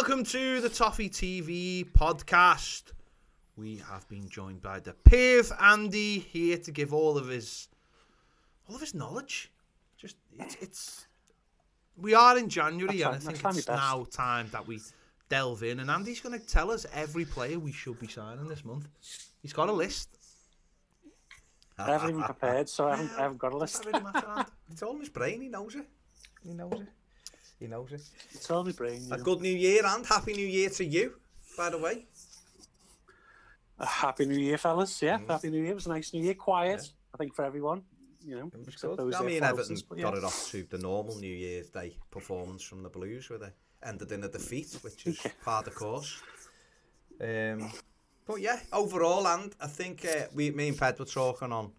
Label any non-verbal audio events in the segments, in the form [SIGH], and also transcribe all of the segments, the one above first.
welcome to the Toffee TV podcast. We have been joined by the Piv Andy here to give all of his all of his knowledge. Just it's, it's we are in January That's and I think that's it's now time that we delve in and Andy's going to tell us every player we should be signing this month. He's got a list. I haven't even prepared, so I haven't, I haven't got a list. It's all in his brain. He knows it. He knows it. He knows it. It's all my brain. A know. good New Year and Happy New Year to you, by the way. A happy New Year, fellas. Yeah, Mm. Happy New Year. It was a nice New Year. Quiet, I think, for everyone. You know, except good. those I there mean, Everton but yeah. got it off to the normal New Year's Day performance from the Blues, where they ended in a defeat, which is part of the course. Um, but yeah, overall, and I think uh, we, me and Ped were talking on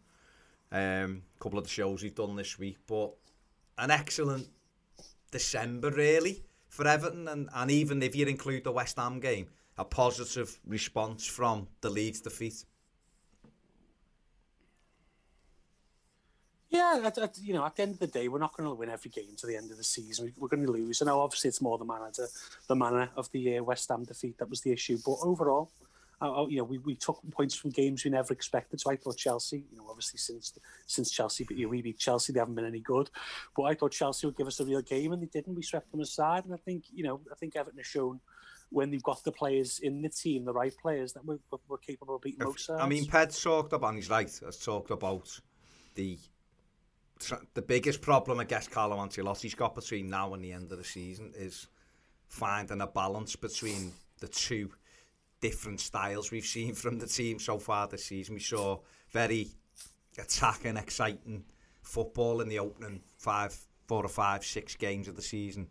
um, a couple of the shows we've done this week, but an excellent December really for Everton, and, and even if you include the West Ham game, a positive response from the Leeds defeat. Yeah, at, you know, at the end of the day, we're not going to win every game to the end of the season. We- We're going to lose. Know, obviously, it's more the manner, to, the manner of the uh, West Ham defeat that was the issue. But overall, uh, you know, we, we took points from games we never expected. So I thought Chelsea, you know, obviously since since Chelsea, but you know, we beat Chelsea, they haven't been any good. But I thought Chelsea would give us a real game, and they didn't. We swept them aside, and I think, you know, I think Everton has shown when they've got the players in the team, the right players, that we're, we're, we're capable of beating most sides. I mean, Ped's talked about, and he's right, has talked about the the biggest problem I guess Carlo Ancelotti's got between now and the end of the season is finding a balance between the two different styles we've seen from the team so far this season. We saw very attacking, exciting football in the opening five, four or five, six games of the season.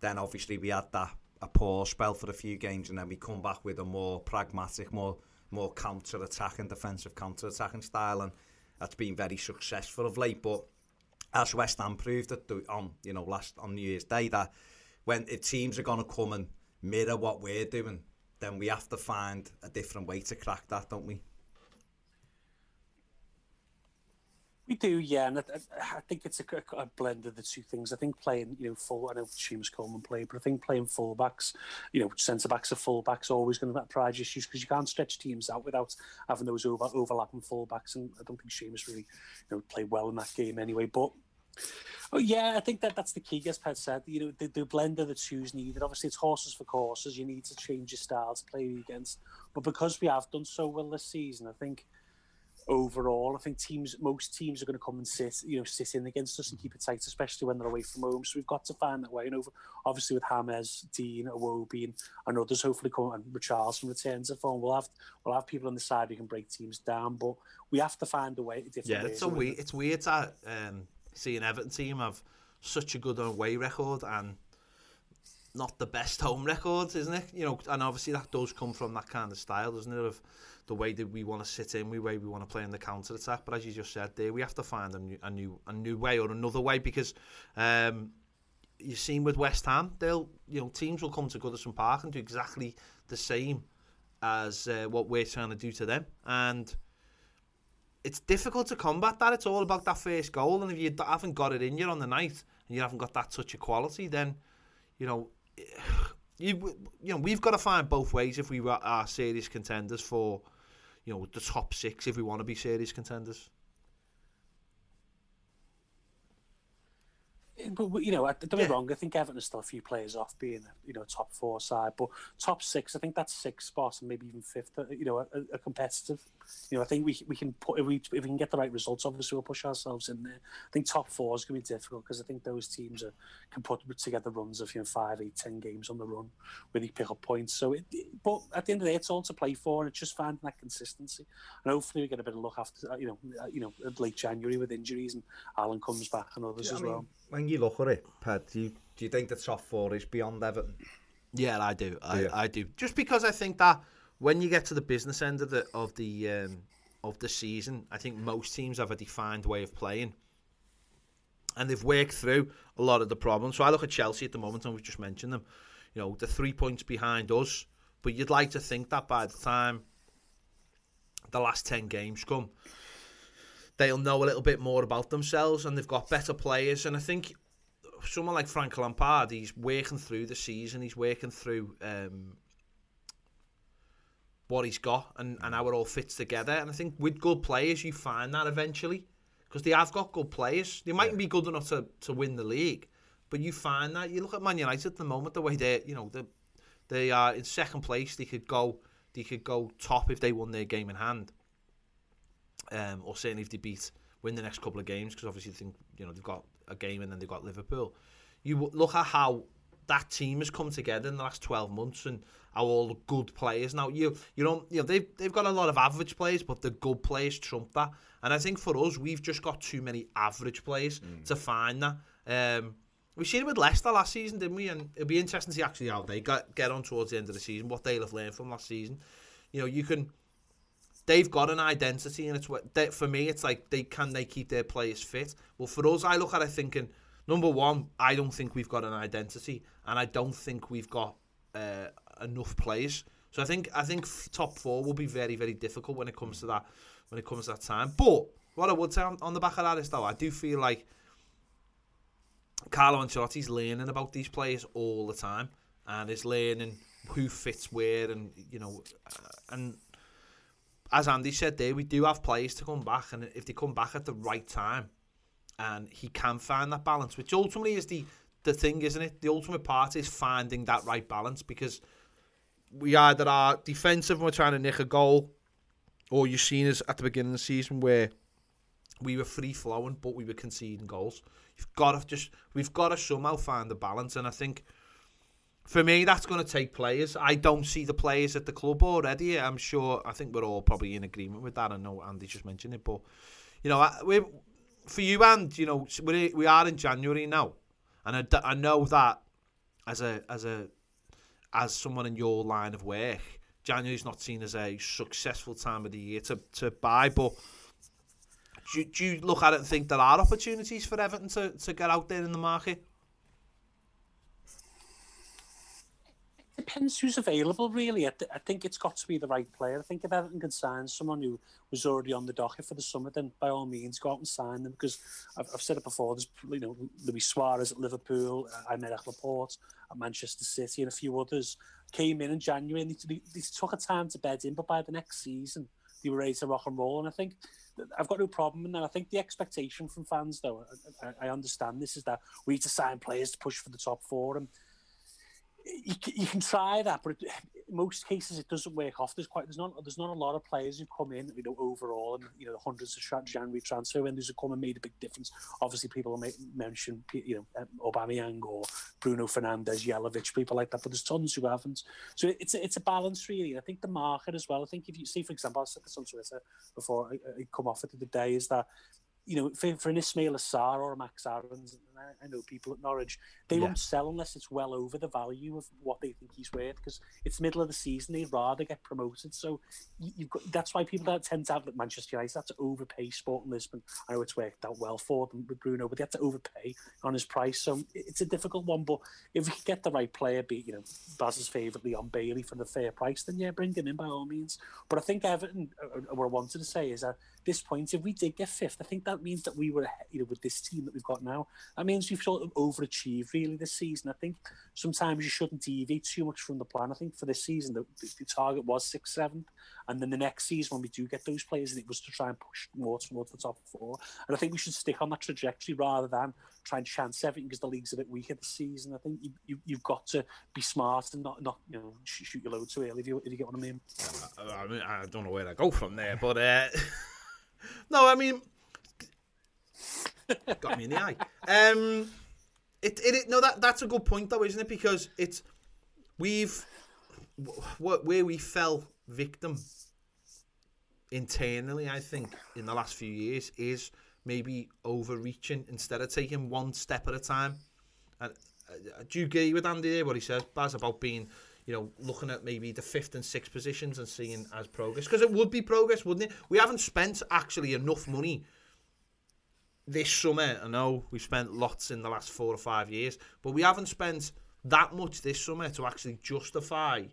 Then obviously we had that a poor spell for a few games, and then we come back with a more pragmatic, more more counter attacking, defensive counter attacking style, and that's been very successful of late. But as West Ham proved it on you know last on New Year's Day that when if teams are going to come and mirror what we're doing, then we have to find a different way to crack that, don't we? We do, yeah, and I, I- think it's a, a blend of the two things. I think playing, you know, full. I know Seamus Coleman played, but I think playing fullbacks, you know, centre backs or fullbacks, always going to have pride issues because you can't stretch teams out without having those over, overlapping fullbacks. And I don't think Seamus really, you know, played well in that game anyway. But oh yeah, I think that that's the key. As Pat said, you know, the, the blend of the two's needed. Obviously, it's horses for courses. You need to change your style to play against. But because we have done so well this season, I think overall. I think teams, most teams are going to come and sit, you know, sit in against us and keep it tight, especially when they're away from home. So we've got to find that way. And over, obviously with James, Digne, Iwobi, and, and others, hopefully come and Richarlison returns to form. We'll have we'll have people on the side who can break teams down, but we have to find a way. A different Yeah, way it's a weird. It's weird to um, see an Everton team have such a good away record and not the best home record, isn't it? You know, and obviously that does come from that kind of style, doesn't it? Of the way that we want to sit in, the way we want to play in the counter attack. But as you just said, there we have to find a new, a new, a new way or another way because um, you've seen with West Ham, they'll, you know, teams will come to Goodison Park and do exactly the same as uh, what we're trying to do to them, and it's difficult to combat that. It's all about that first goal, and if you haven't got it in you on the night and you haven't got that touch of quality, then you know [SIGHS] you you know we've got to find both ways if we are serious contenders for you know the top six if we want to be serious contenders. But you know, I- don't get Yeah. me wrong. I think Everton is still a few players off being, you know, top four side, but top six. I think that's six spots and maybe even fifth. uh, You know, a, a competitive. you know, I think we we can put if we if we can get the right results, obviously we'll push ourselves in there. I think top four is going to be difficult because I think those teams are, can put together runs of you know five, eight, ten games on the run where they pick up points. So, it, but at the end of the day, it's all to play for, and it's just finding that consistency. And hopefully, we get a bit of luck after you know uh, you know late January with injuries and Alan comes back and others yeah, as I mean, well. When you look at it, Pat, do you, do you think the top four is beyond Everton? Yeah, I do. I, yeah. I do. Just because I think that when you get to the business end of the of the um, of the season, I think most teams have a defined way of playing, and they've worked through a lot of the problems. So I look at Chelsea at the moment, and we've just mentioned them. You know, the three points behind us, but you'd like to think that by the time the last ten games come, they'll know a little bit more about themselves, and they've got better players. And I think someone like Frank Lampard, he's working through the season, he's working through um, what he's got and, and how it all fits together. And I think with good players, you find that eventually because they have got good players. They mightn't be good enough to, to win the league, but you find that. You look at Man United at the moment, the way they, you know, they they are in second place. They could go, they could go top if they won their game in hand, um, or certainly if they beat win the next couple of games because obviously they think you know they've got a game and then they've got Liverpool. You look at how that team has come together in the last 12 months and are all good players now you you know you know they've they've got a lot of average players but the good players trump that. And I think for us we've just got too many average players mm. to find that. Um we seen it with Leicester last season didn't we? And it'll be interesting to see actually how they got, get on towards the end of the season what they'll have learned from last season. You know you can they've got an identity and it's what they, for me it's like they can they keep their players fit? Well for us I look at it thinking number one I don't think we've got an identity and I don't think we've got uh, enough players. So I think I think top four will be very very difficult when it comes to that when it comes to that time. But what I would say on, on the back of that is though I do feel like Carlo Ancelotti's learning about these players all the time and is learning who fits where and you know and as Andy said there, we do have players to come back, and if they come back at the right time, and he can find that balance, which ultimately is the the thing, isn't it? The ultimate part is finding that right balance because we either are defensive and we're trying to nick a goal, or you've seen us at the beginning of the season where we were free flowing, but we were conceding goals. You've got to just we've got to somehow find the balance, and I think for me, that's going to take players. I don't see the players at the club already. I'm sure. I think we're all probably in agreement with that. I know Andy just mentioned it, but you know, we for you and you know, we we are in January now, and I, I know that as a as a as someone in your line of work, January's not seen as a successful time of the year to to buy, but. Do, do you look at it and think there are opportunities for Everton to, to get out there in the market? Depends who's available, really. I, th- I, think it's got to be the right player. I think if Everton can sign someone who was already on the docket for the summer, then by all means go out and sign them. Because I've, I've said it before. There's you know Luis Suarez at Liverpool, uh, Aymeric Laporte at Manchester City, and a few others came in in January and they, they, took a time to bed in, but by the next season they were ready to rock and roll. And I think I've got no problem that. I think the expectation from fans, though, I, I understand this is that we need to sign players to push for the top four and you, you can try that, but most cases it doesn't work off. There's quite there's not there's not a lot of players who come in, you know, overall, and you know, the hundreds of January transfer windows have come and made a big difference. Obviously, people may mention you know um, Aubameyang or Bruno Fernandes, Jelavic, people like that, but there's tons who haven't. So it's a, it's a balance really. I think the market as well. I think if you see, for example, I said this on Twitter before I, I come off it the day, is that you know, for, for an Ismail Assar or a Max Aarons, I, I know people at Norwich, they yeah. won't sell unless it's well over the value of what they think he's worth because it's middle of the season. They'd rather get promoted. So you, got, that's why people that tend to have at Manchester United have to overpay Sporting Lisbon. I know it's worked out well for them with Bruno, but they have to overpay on his price. So it's a difficult one. But if we get the right player, be you know Baz's favourite Leon Bailey for the fair price, then yeah, bring him in by all means. But I think Everton, uh, uh, what I wanted to say is that this point, if we did get fifth, I think that means that we were, you know, with this team that we've got now, that means we've sort of overachieved really this season. I think sometimes you shouldn't deviate too much from the plan. I think for this season, the, the target was sixth, seventh, and then the next season when we do get those players, it was to try and push more towards the top four. And I think we should stick on that trajectory rather than try and chance everything because the league's a bit weaker this season. I think you, you, you've got to be smart and not, not you know, shoot your load too early, if you, if you get what I mean. I, mean, I don't know where to go from there, but uh, [LAUGHS] no, I mean, got me in the eye. Um, it, it, it, no, that that's a good point though, isn't it? Because it's we've what where we fell victim internally, I think, in the last few years is maybe overreaching instead of taking one step at a time. And uh, do you agree with Andy there what he says, Baz, about being, you know, looking at maybe the fifth and sixth positions and seeing as progress? Because it would be progress, wouldn't it? We haven't spent actually enough money this summer. I know we've spent lots in the last four or five years, but we haven't spent that much this summer to actually justify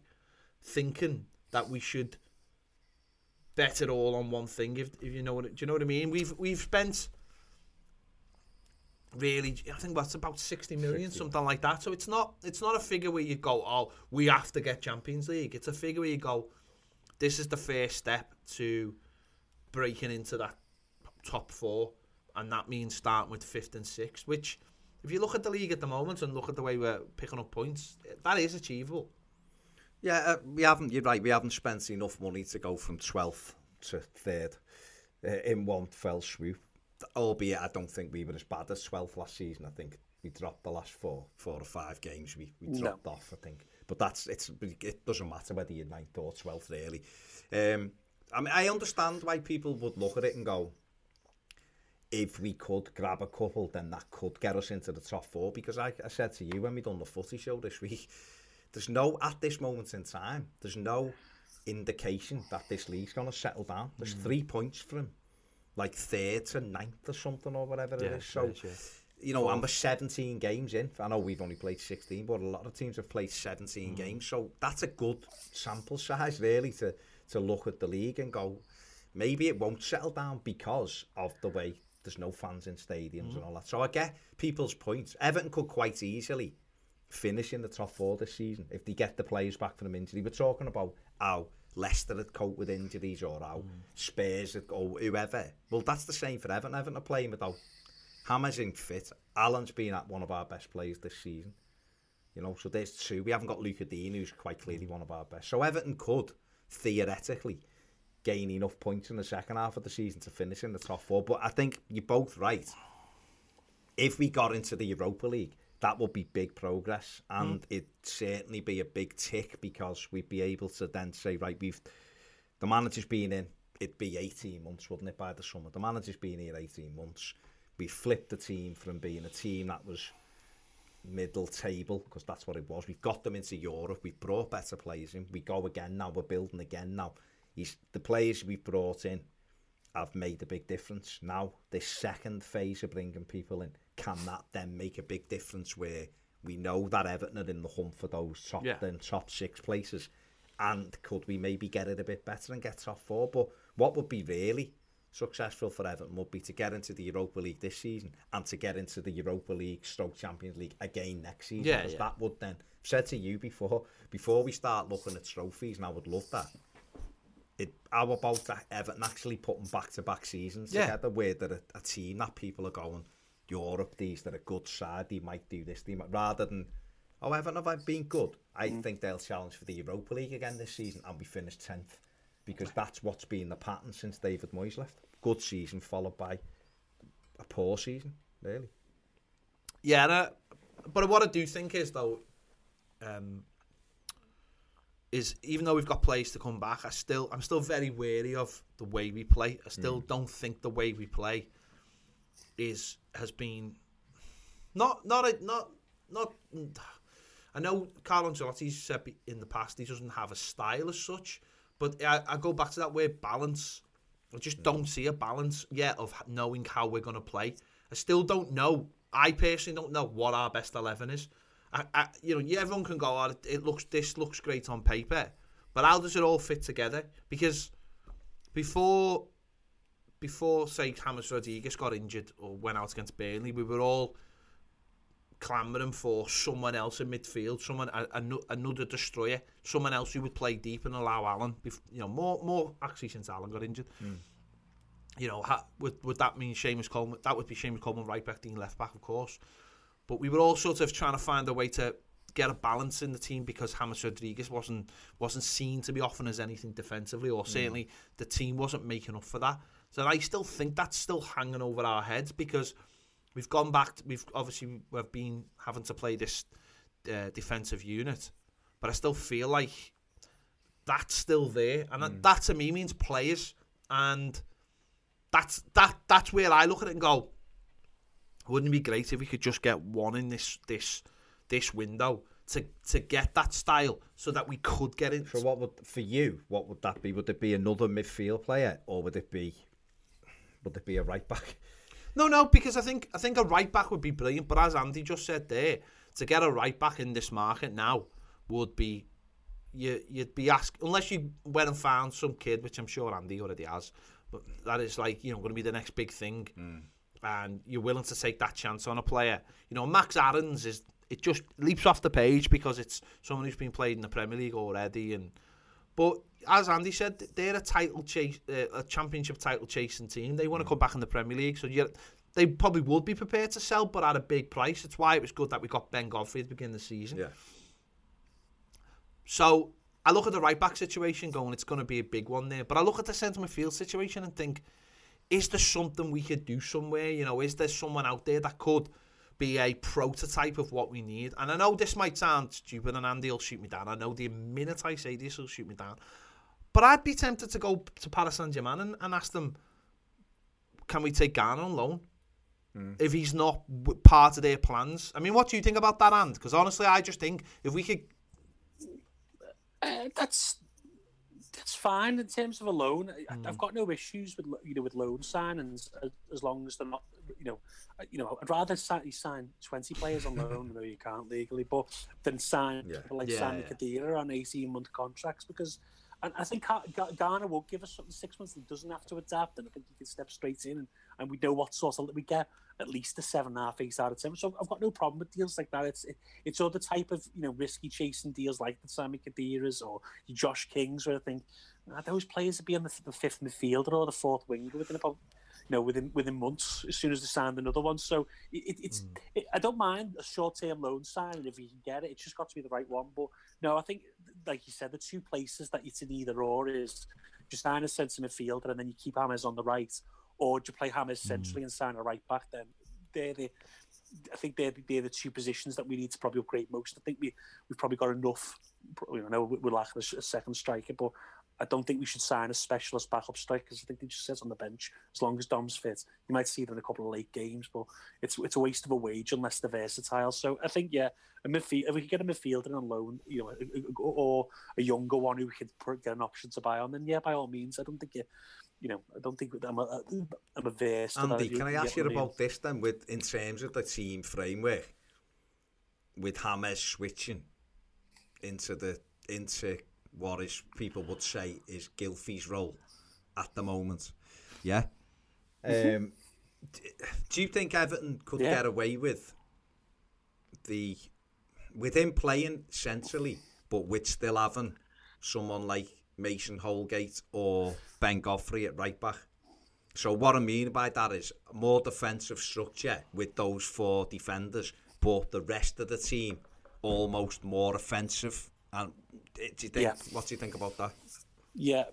thinking that we should bet it all on one thing. If, if you know what, do you know what I mean? We've we've spent really, I think that's about 60 million, 60. something like that. So it's not it's not a figure where you go, oh, we have to get Champions League. It's a figure where you go, this is the first step to breaking into that top four, and that means starting with fifth and sixth. Which, if you look at the league at the moment and look at the way we're picking up points, that is achievable. Yeah, uh, we haven't. You're right. We haven't spent enough money to go from 12th to third uh, in one fell swoop. Albeit, I don't think we were as bad as 12th last season. I think we dropped the last four, four or five games. We we No. dropped off. I think, but that's it's. It doesn't matter whether you're ninth or 12th really. Um, I mean, I understand why people would look at it and go, if we could grab a couple, then that could get us into the top four. Because I, I said to you when we done the footy show this week, there's no at this moment in time, there's no indication that this league's going to settle down. There's three points from like third to ninth or something or whatever it is. So you know, and we're 17 games in. I know we've only played 16, but a lot of teams have played 17 games. So that's a good sample size, really, to, to look at the league and go, maybe it won't settle down because of the way there's no fans in stadiums mm. and all that. So I get people's points. Everton could quite easily finish in the top four this season if they get the players back from injury. We're talking about how Leicester had coped with injuries or how mm. Spurs had, or whoever. Well, that's the same for Everton. Everton are playing without Hammers in fit. Alan's been at one of our best players this season. You know, so there's two. We haven't got Luca Dean, who's quite clearly mm. one of our best. So Everton could, theoretically, gain enough points in the second half of the season to finish in the top four. But I think you're both right. If we got into the Europa League, that would be big progress, and mm. it'd certainly be a big tick because we'd be able to then say, right, we've the manager's been in. It'd be 18 months, wouldn't it, by the summer? The manager's been here 18 months. We flipped the team from being a team that was middle table, because that's what it was. We've got them into Europe. We've brought better players in. We go again now. We're building again now. He's, the players we've brought in have made a big difference. Now, this second phase of bringing people in, can that then make a big difference where we know that Everton are in the hunt for those top, Yeah. then top six places? And could we maybe get it a bit better and get top four? But what would be really successful for Everton would be to get into the Europa League this season and to get into the Europa League stroke Champions League again next season. Yeah, because yeah. that would then I've said to you before, before we start looking at trophies, and I would love that. It, how about that Everton actually putting back to back seasons Yeah. together where they're a, a team that people are going, Europe, these, they're a good side, they might do this, they might, rather than, oh, Everton have I been good? I think they'll challenge for the Europa League again this season and we finish 10th because that's what's been the pattern since David Moyes left. Good season followed by a poor season, really. Yeah, and, uh, but what I do think is though, um, is even though we've got players to come back, I still I'm still very wary of the way we play. I still mm. don't think the way we play is has been not not a, not not. I know Carlo Ancelotti's said in the past he doesn't have a style as such, but I, I go back to that word balance. I just mm. don't see a balance yet of knowing how we're going to play. I still don't know. I personally don't know what our best eleven is. I, I, you know, yeah, everyone can go, oh, it, looks this looks great on paper, but how does it all fit together? Because before, before say James Rodriguez got injured or went out against Burnley, we were all clamouring for someone else in midfield, someone a, a, another destroyer, someone else who would play deep and allow Allan. You know, more more actually since Allan got injured. Hmm. You know, ha, would would that mean Seamus Coleman? That would be Seamus Coleman right back, Digne left back, of course. But we were all sort of trying to find a way to get a balance in the team because James Rodriguez wasn't wasn't seen to be offering us anything defensively, or certainly the team wasn't making up for that. So I still think that's still hanging over our heads because we've gone back. To, we've obviously we've been having to play this uh, defensive unit, but I still feel like that's still there, and that, that to me means players, and that's that that's where I look at it and go. Wouldn't it be great if we could just get one in this this this window to to get that style so that we could get in? So what would for you? What would that be? Would it be another midfield player, or would it be would it be a right back? No, no, because I think I think a right back would be brilliant. But as Andy just said there, to get a right back in this market now would be you you'd be asked unless you went and found some kid, which I'm sure Andy already has. But that is like you know going to be the next big thing. Hmm. And you're willing to take that chance on a player. You know, Max Aarons is it just leaps off the page because it's someone who's been played in the Premier League already, and but as Andy said, they're a title chase, uh, a championship title chasing team. They want to come back in the Premier League, so you they probably would be prepared to sell, but at a big price. That's why it was good that we got Ben Godfrey at the beginning of the season. Yeah. So I look at the right back situation going, it's going to be a big one there. But I look at the centre midfield situation and think, is there something we could do somewhere? You know, is there someone out there that could be a prototype of what we need? And I know this might sound stupid and Andy will shoot me down. I know the minute I say this, he'll shoot me down. But I'd be tempted to go to Paris Saint Germain and, and ask them, can we take Gana on loan? Mm. If he's not part of their plans. I mean, what do you think about that, And? Because honestly, I just think if we could. Uh, that's that's fine in terms of a loan. Mm. I've got no issues with you know with loan signings as, as long as they're not you know you know I'd rather sign, sign twenty players on loan though you can't legally, but than sign yeah. people like yeah, Sami yeah. Khedira on eighteen month contracts because and I think Gana will give us something six months. He doesn't have to adapt, and I think he can step straight in, and, and we know what sort of we get at least a seven and a half, eight out of ten. So I've got no problem with deals like that. It's it, it's other type of you know risky chasing deals like the Sami Khediras or Josh Kings, where I think ah, those players would be on the, the fifth midfielder or the fourth winger within about you know, within within months as soon as they signed another one. So it, it's mm. it, I don't mind a short term loan signing if you can get it. It's just got to be the right one. But no, I think like you said, the two places that you can either or is just sign a centre midfielder and then you keep James on the right, or do you play James centrally mm. and sign a right back? Then they're the I think they're, they're the two positions that we need to probably upgrade most. I think we we've probably got enough. You know, we lack a, a second striker, but I don't think we should sign a specialist backup striker because I think he just sits on the bench as long as Dom's fit. You might see them in a couple of late games, but it's it's a waste of a wage unless they're versatile. So I think yeah, a midfield if we could get a midfielder on loan, you know, or a younger one who we could get an option to buy on, then yeah, by all means. I don't think you, you know, I don't think I'm a I'm. Andy, can I ask you about this then? With in terms of the team framework, with James switching into the into what is people would say is Gylfi's role at the moment. Yeah. Um, do you think Everton could yeah. get away with the with him playing centrally, but with still having someone like Mason Holgate or Ben Godfrey at right back? So what I mean by that is more defensive structure with those four defenders, but the rest of the team almost more offensive and eh, do you think? Yeah. What do you think about that? Yeah,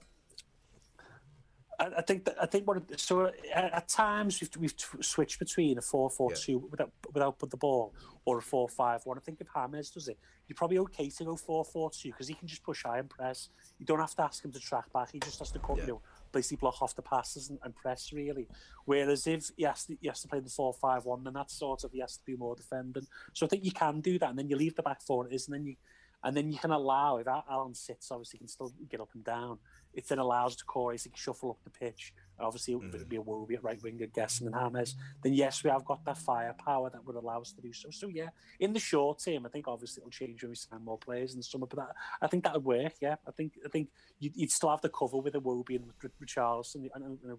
I, think that I think what so at, at times we've we've switched between a four four yeah. two without without put the ball or a four five one. I think if James does it, you're probably okay to go four four two because he can just push high and press. You don't have to ask him to track back. He just has to come, yeah. you know, basically block off the passes and, and, press really. Whereas if he has to, he has to play the four five one, then that's sort of he has to do more defending. So I think you can do that, and then you leave the back four it is, and then you and then you can allow if Allan sits, obviously, can still get up and down. It then allows Doucouré to shuffle up the pitch. Obviously, it would mm-hmm. be Iwobi at right wing, I guess, and then Hammers. Then yes, we have got that firepower that would allow us to do so. So yeah, in the short term, I think obviously it'll change when we sign more players in the summer. But that, I think that would work. Yeah, I think I think you'd, you'd still have the cover with Iwobi and Richarlison. And, and,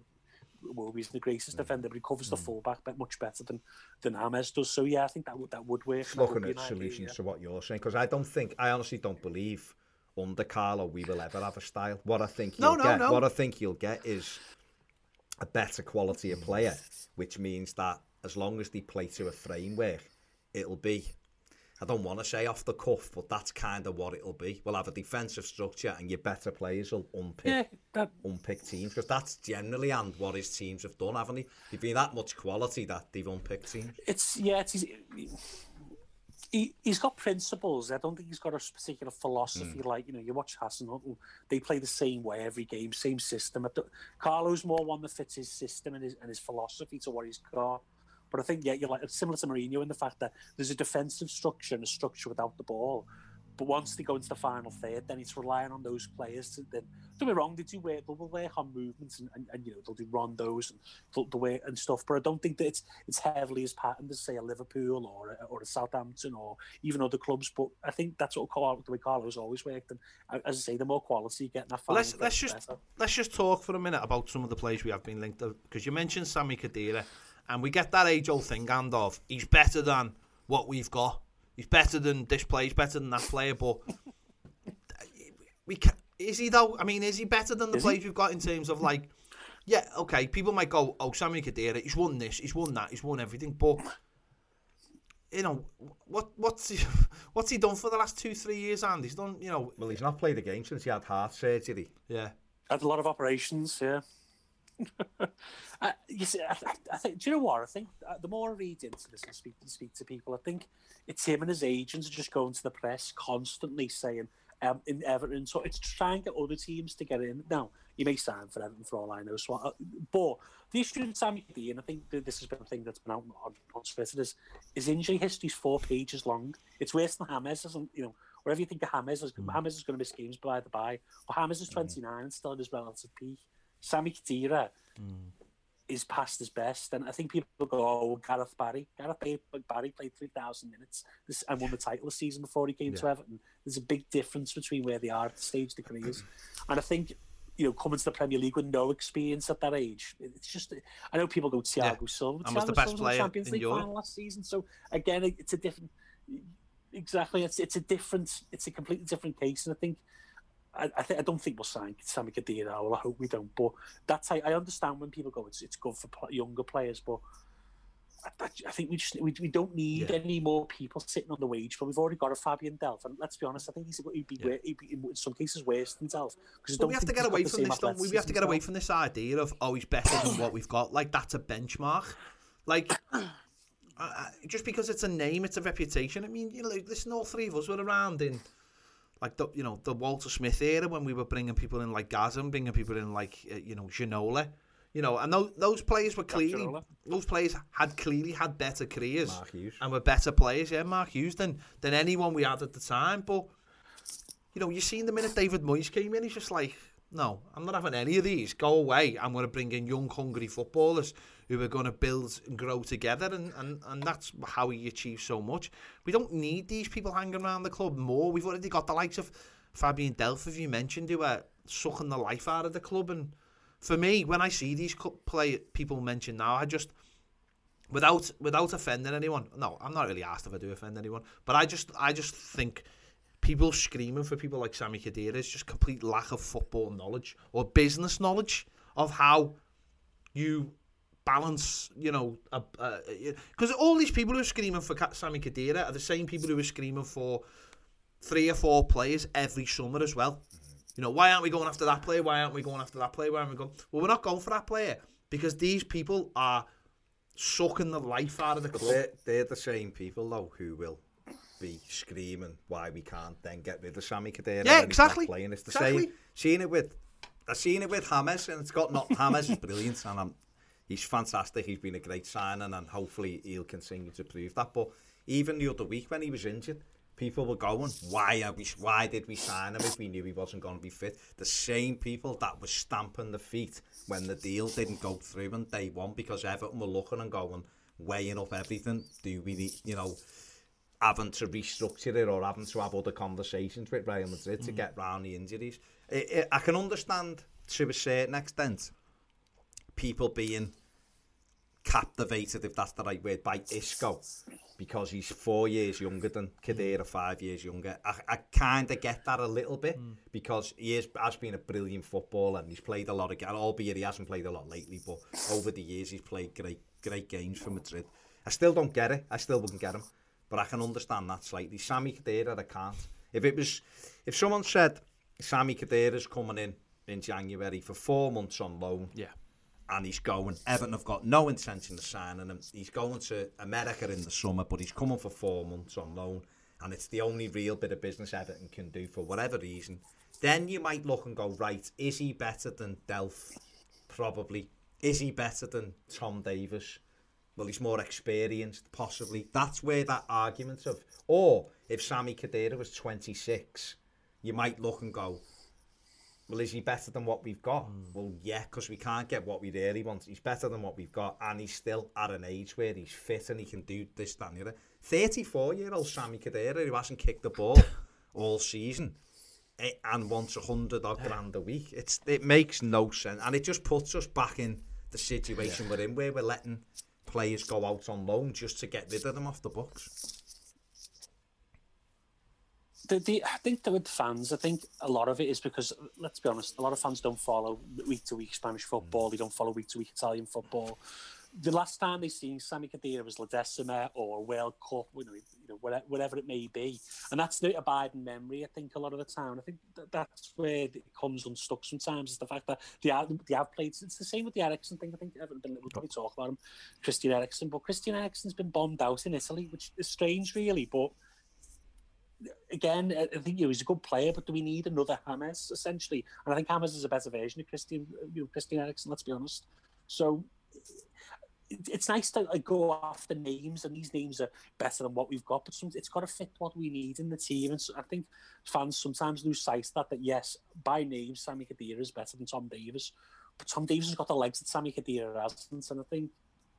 Iwobi's the greatest mm. defender, but he covers mm. the fullback much better than than James does. So yeah, I think that would that would work. Looking at solutions idea, to what you're saying, because I don't think I honestly don't believe under Carlo we will ever have a style. What I think you'll no, no, get, no. what I think you'll get is a better quality of player, which means that as long as they play to a framework, it'll be I don't want to say off the cuff, but that's kind of what it'll be. We'll have a defensive structure, and your better players will unpick yeah, that... unpick teams because that's generally and what his teams have done, haven't they? They've been that much quality that they've unpicked teams. It's yeah, it's. He, he's got principles. I don't think he's got a particular philosophy. Mm. Like you know, you watch Hassan they play the same way every game, same system. Carlo's more one that fits his system and his and his philosophy to what he's got. But I think, yeah, you're like similar to Mourinho in the fact that there's a defensive structure and a structure without the ball. But once they go into the final third, then it's relying on those players to then. Don't be wrong, they do work. They'll work on movements and, and, and you know they'll do rondos and the way and stuff. But I don't think that it's it's heavily as patterned as say a Liverpool or a, or a Southampton or even other clubs. But I think that's what Carlo, the way Carlo's always worked. And uh, as I say, the more quality you get in that final, let's let's just better. let's just talk for a minute about some of the players we have been linked to because you mentioned Sammy Khedira and we get that age-old thing and of he's better than what we've got. He's better than this player. He's better than that player. But we can, is he though? I mean, is he better than the Is players we've got in terms of like? Yeah, okay. People might go, "Oh, Sammy Khedira, he's won this, he's won that, he's won everything," but you know what? What's he, [LAUGHS] what's he done for the last two, three years? And he's done, you know, Well, he's not played a game since he had heart surgery. yeah, Had a lot of operations, yeah. [LAUGHS] uh, you see, I, I, I think. Do you know what? I think uh, the more I read into this and speak, speak to people, I think it's him and his agents are just going to the press constantly saying um, in Everton. So it's trying to and get other teams to get in. Now he may sign for Everton for all I know. So, uh, but the issue with Sammy D, and I think that this has been a thing that's been out on, on Twitter, is his injury history's four pages long. It's worse than James, isn't you know? Wherever you think of James, is, James is going to miss games by the by. But James is 29 and still at his relative peak. Sammy Khedira hmm. is past his best, and I think people go, "Oh, Gareth Barry, Gareth Barry, played 3,000 minutes this, and won the title this season before he came to Everton." There's a big difference between where they are at the stage their careers, and I think you know coming to the Premier League with no experience at that age, it's just. I know people go Thiago Yeah. Silva, And was the best Silva player Champions in League Europe. final last season, so again, it's a different. Exactly, it's it's a different, it's a completely different case, and I think I, I, th- I don't think we'll sign Sammy Khedira. Well, I hope we don't. But that's I, I understand when people go, it's it's good for pl- younger players, but I, I- think we just we, we don't need Yeah. any more people sitting on the wage. But we've already got a Fabian Delph, and let's be honest, I think he's he'd be, Yeah. he'd be in some cases worse than Delph because we have to get away from this. Don't we? We have to get away from this idea of oh, he's better than what we've got. Like that's a benchmark. Like [COUGHS] uh, just because it's a name, it's a reputation. I mean, you know, listen, all three of us were around in like the you know the Walter Smith era when we were bringing people in like Gazan, bringing people in like uh, you know Ginola. You know, and those, those players were clearly Ginola. those players had clearly had better careers Mark Hughes. and were better players. Yeah, Mark Hughes than than anyone we had at the time. But you know, you seen the minute David Moyes came in, he's just like, no, I'm not having any of these. Go away. I'm going to bring in young, hungry footballers who are going to build and grow together, and, and, and that's how he achieves so much. We don't need these people hanging around the club more. We've already got the likes of Fabian Delph, as you mentioned, who are sucking the life out of the club. And for me, when I see these play people mentioned now, I just without without offending anyone. No, I'm not really asked if I do offend anyone, but I just I just think people screaming for people like Sammy Khedira is just complete lack of football knowledge or business knowledge of how you balance, you know, because all these people who are screaming for Sammy Khedira are the same people who are screaming for three or four players every summer as well. You know, why aren't we going after that player? Why aren't we going after that player? Why aren't we going? Well, we're not going for that player because these people are sucking the life out of the club. they're, they're the same people, though, who will be screaming why we can't then get rid of Sammy Khedira. Yeah, when he's not exactly. Playing. It's the Exactly. same. Seeing it with, I've seen it with James, and it's got not. James is brilliant, and I'm, he's fantastic. He's been a great signing, and hopefully he'll continue to prove that. But even the other week when he was injured, people were going, "Why are we? Why did we sign him if we knew he wasn't going to be fit?" The same people that were stamping the feet when the deal didn't go through on day one because Everton were looking and going, weighing up everything. Do we, need, you know? having to restructure it or having to have other conversations with Real Madrid to mm. get round the injuries. It, it, I can understand to a certain extent people being captivated, if that's the right word, by Isco because he's four years younger than Khedira, five years younger. I, I kind of get that a little bit hmm. because he is, has been a brilliant footballer and he's played a lot of games, albeit he hasn't played a lot lately, but over the years he's played great great games for Madrid. I still don't get it. I still wouldn't get him. But I can understand that slightly. Sammy Khedira, I can't. If it was, if someone said Sammy Khedira's coming in in January for four months on loan, Yeah. And he's going. Everton have got no intention of signing him. He's going to America in the summer, but he's coming for four months on loan, and it's the only real bit of business Everton can do for whatever reason. Then you might look and go, right, is he better than Delph? Probably. Is he better than Tom Davies? Well, he's more experienced, possibly. That's where that argument of, or if Sammy Khedira was 26, you might look and go, well, is he better than what we've got? Well, yeah, because we can't get what we really want. He's better than what we've got, and he's still at an age where he's fit and he can do this, that, and the other. 34 year old Sammy Khedira, who hasn't kicked the ball [LAUGHS] all season eh, and wants a hundred odd grand a week. It's It makes no sense, and it just puts us back in the situation we're in where we're letting players go out on loan just to get rid of them off the books. The, the, I think that with fans, I think a lot of it is because, let's be honest, a lot of fans don't follow week to week Spanish mm. football. They don't follow week to week Italian football. The last time they seen Sami Khedira was La Decima or World Cup, you know, you know whatever, whatever it may be, and that's the abiding memory. I think a lot of the time, I think that, that's where it comes unstuck. Sometimes is the fact that they have, they have played. It's the same with the Eriksen thing. I think been we'll probably talk about him, Christian Eriksen, but Christian Eriksen's been bombed out in Italy, which is strange, really, but again, I think he was a good player, but do we need another James essentially? And I think James is a better version of Christian, you know, Christian Eriksen. Let's be honest. So it's nice to like, go after names, and these names are better than what we've got. But it's got to fit what we need in the team. And so I think fans sometimes lose sight of that. That yes, by name, Sami Khedira is better than Tom Davies, but Tom Davies has got the legs that Sami Khedira hasn't. And I think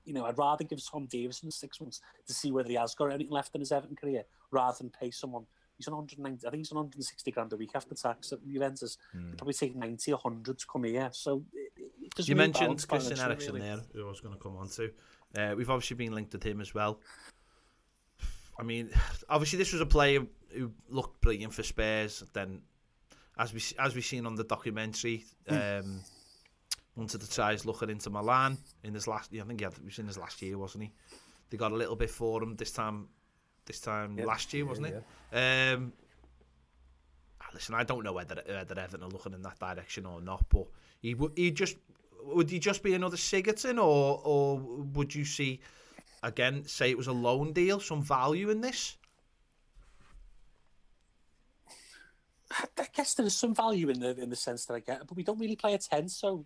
you know, I'd rather give Tom Davison six months to see whether he has got anything left in his Everton career rather than pay someone. He's on 190, I think he's on 160 grand a week after tax at Juventus. Mm. probably take 90 or 100 to come here. So it, you mentioned Christian Eriksen really. there, who I was going to come on to. Uh, we've obviously been linked with him as well. I mean, obviously this was a player who looked brilliant for Spurs. Then, as we as we seen on the documentary, mm. um, wanted to try his luck at Milan in his last. Yeah, I think he had, it was in his last year, wasn't he? They got a little bit for him this time. This time yep. last year, wasn't yeah, it? Yeah. Um, ah, listen, I don't know whether whether Everton are looking in that direction or not, but he would he just would he just be another Sigurdsson, or or would you see again say it was a loan deal, some value in this? I guess there is some value in the in the sense that I get, but we don't really play a ten, so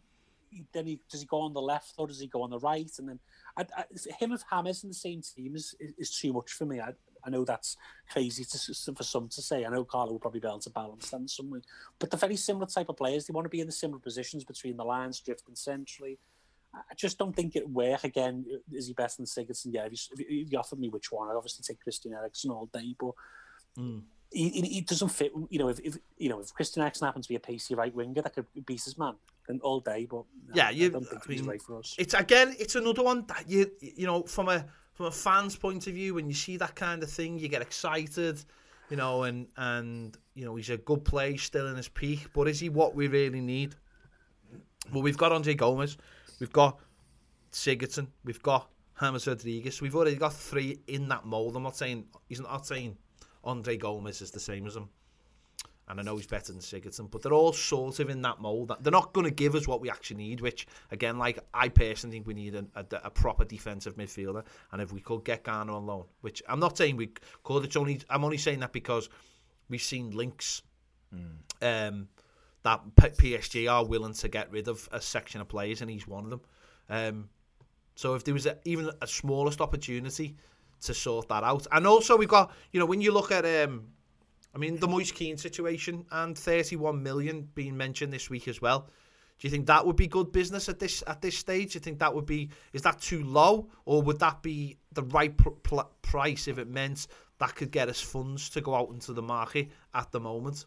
then he does he go on the left or does he go on the right? And then I, I, him of James in the same team is, is, is too much for me. I, I know that's crazy to, for some to say. I know Carlo will probably be able to balance that in some way. But the very similar type of players, they want to be in the similar positions between the lines, drifting centrally. I just don't think it work. Again, is he better than Sigurdsson? Yeah, if you, if you offered me which one, I'd obviously take Christian Eriksen all day. But mm he, he doesn't fit. You know, if, if you know if Christian Eriksen happens to be a pacey right winger, that could beat his man and all day. But yeah, you, I don't think I mean, right for us. It's again, it's another one that you you know from a from a fan's point of view, when you see that kind of thing, you get excited. You know, and and you know he's a good player, still in his peak. But is he what we really need? Well, we've got Andre Gomes, we've got Sigurdsson, we've got James Rodriguez. We've already got three in that mold. I'm not saying he's not saying Andre Gomes is the same as him. And I know he's better than Sigurdsson, but they're all sort of in that mould. They're not going to give us what we actually need, which, again, like I personally think we need a, a, a proper defensive midfielder. And if we could get Gana on loan, which I'm not saying we could, it's only, I'm only saying that because we've seen links mm. um, that PSG are willing to get rid of a section of players, and he's one of them. Um, so if there was a, even a smallest opportunity to sort that out. And also we've got, you know, when you look at, um, I mean, the Moise Kean situation and 31 million being mentioned this week as well. Do you think that would be good business at this at this stage? Do you think that would be is that too low, or would that be the right pr- price if it meant that could get us funds to go out into the market at the moment?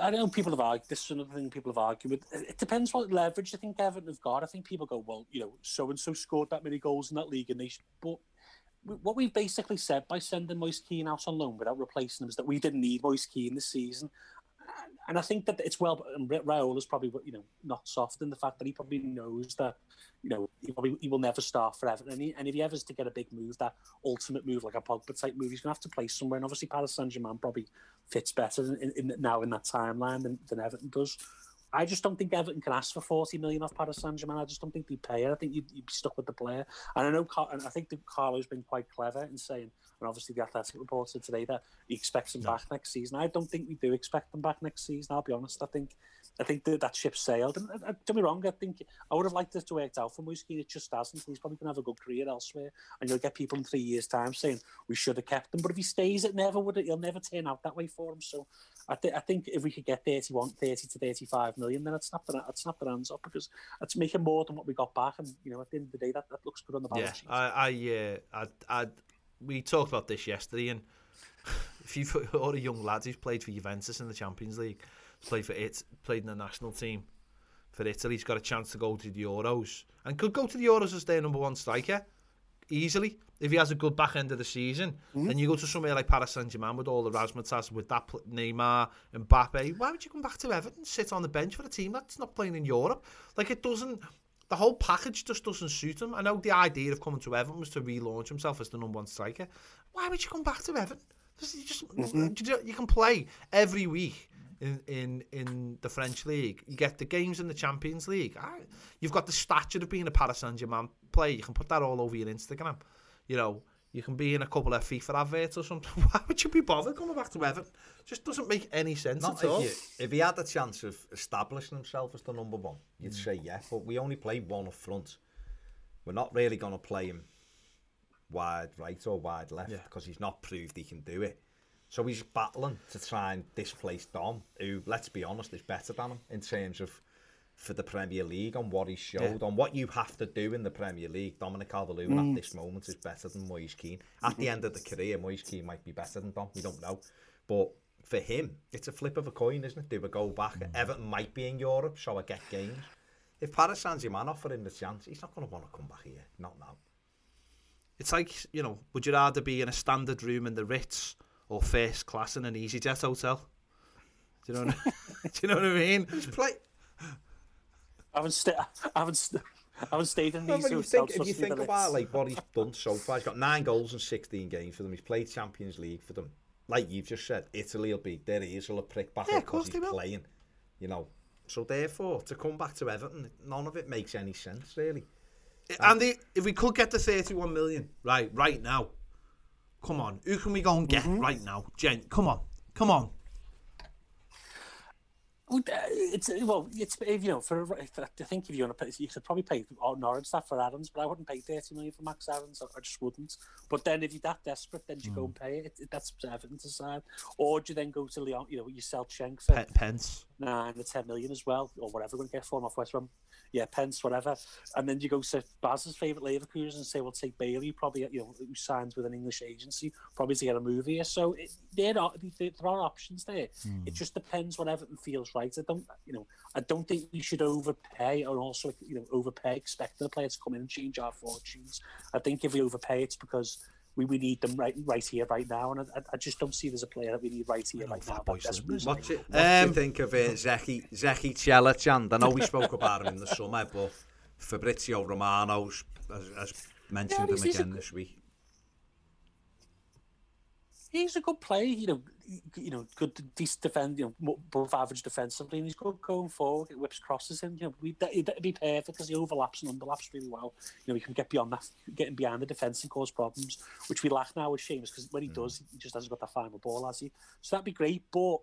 I know people have argued. This is another thing people have argued with. It depends what leverage you think Everton have got. I think people go, well, you know, so and so scored that many goals in that league, and they. But what we've basically said by sending Moise Kean out on loan without replacing him is that we didn't need Moise Kean this season, and I think that it's well. And Raul is probably you know not soft in the fact that he probably knows that you know he, probably, he will never start forever. And, he, and if he ever is to get a big move, that ultimate move like a Pogba type move, he's going to have to play somewhere. And obviously, Paris Saint Germain probably fits better in, in, now in that timeline than, than Everton does. I just don't think Everton can ask for 40 million off Paris Saint Germain. I just don't think they pay it. I think you'd, you'd, be stuck with the player. And I know, and I think that Carlo's been quite clever in saying, and obviously the Athletic reported today that he expects him back next season. I don't think we do expect them back next season. I'll be honest. I think I think that, that ship sailed. And uh, don't be wrong, I think I would have liked this to work out for Moise It just hasn't. He's probably going to have a good career elsewhere. And you'll get people in three years' time saying we should have kept him. But if he stays, it never would. He'll never turn out that way for him. So I, th- I think if we could get 31, 30 to 35 million, then I'd snap, the, I'd snap their hands up because it's making more than what we got back. And, you know, at the end of the day, that, that looks good on the balance yeah, sheet. I, I, uh, I, I, we talked about this yesterday. And [LAUGHS] if you've all the young lads who's played for Juventus in the Champions League, played for it, played in the national team for Italy. He's got a chance to go to the Euros and could go to the Euros as their number one striker easily. If he has a good back end of the season, mm-hmm. mm. then you go to somewhere like Paris Saint-Germain with all the razzmatazz, with that Neymar, and Mbappe. Why would you come back to Everton, sit on the bench for a team that's not playing in Europe? Like, it doesn't, the whole package just doesn't suit him. I know the idea of coming to Everton was to relaunch himself as the number one striker. Why would you come back to Everton? Just, mm-hmm. you, just, mm -hmm. you, you can play every week in, in in the French league. You get the games in the Champions League. I, you've got the stature of being a Paris Saint Germain player. You can put that all over your Instagram. You know, you can be in a couple of FIFA adverts or something. [LAUGHS] Why would you be bothered coming back to Everton? Just doesn't make any sense Not at all. if, you, if he had a chance of establishing himself as the number one, you'd mm. say yeah. But we only play one up front. We're not really going to play him wide right or wide left Yeah. because he's not proved he can do it. So he's battling to try and displace Dom, who, let's be honest, is better than him in terms of for the Premier League on what he showed, on what you have to do in the Premier League. Dominic Calvert-Lewin at mm. this moment is better than Moise Kean. At the end of the career, Moise Kean might be better than Dom. We don't know, but for him, it's a flip of a coin, isn't it? Do we go back? Mm. Everton might be in Europe, so I get games. If Paris Saint-Germain offer him the chance, he's not going to want to come back here. Not now. It's like, you know, would you rather be in a standard room in the Ritz or first class in an EasyJet hotel? Do you know what, I- [LAUGHS] do you know what I mean? He's play. I haven't, sta- I haven't, st- I haven't stayed in No, these but you hotels. think, if you think about like what he's done so far, he's got nine goals in 16 games for them. He's played Champions League for them. Like you've just said, Italy will be their ears will prick back Yeah, up because they he's will. playing. You know, so therefore to come back to Everton, none of it makes any sense really. Andy, if we could get the 31 million, right, right now, come on, who can we go and get mm-hmm. right now? Jen, come on, come on. Well, uh, It's uh, well, it's if, you know for uh, I think if you want to pay, you could probably pay Norwich that for Aarons, but I wouldn't pay thirty million for Max Aarons. I just wouldn't. But then if you're that desperate, then you go hmm. and pay it. that's Everton to. Or do you then go to Leon? You know, you sell Cenk for Pe- pence. nine or ten million as well, or whatever we're going to get for him off West Brom. Yeah, pence, whatever. And then you go to Baz's favourite Leverkusen and say, well, take Bailey, probably, you know, who signs with an English agency, probably to get a move here. So it, there, are, there are options there. Hmm. It just depends what Everton feels right. I don't, you know, I don't think we should overpay or also, you know, overpay expecting a player to come in and change our fortunes. I think if we overpay, it's because we, we need them right right here, right now. And I, I just don't see there's a player that we need right here, right now. boy That's slippers. What, do you, what do you Um, think of uh, Zeki Zeki Chelachan? I know we spoke about him in the [LAUGHS] summer, but Fabrizio Romano's has, has mentioned Yeah, him he's- he's a again this week. He's a good player. You know, you know, good decent defend. You know, above average defensively, and he's good going forward. It whips crosses in. You know, we, that, that'd be perfect because he overlaps and underlaps really well. You know, he can get beyond that, getting behind the defence and cause problems, which we lack now with Seamus because when he mm. does, he just hasn't got that final ball, has he? So that'd be great, but.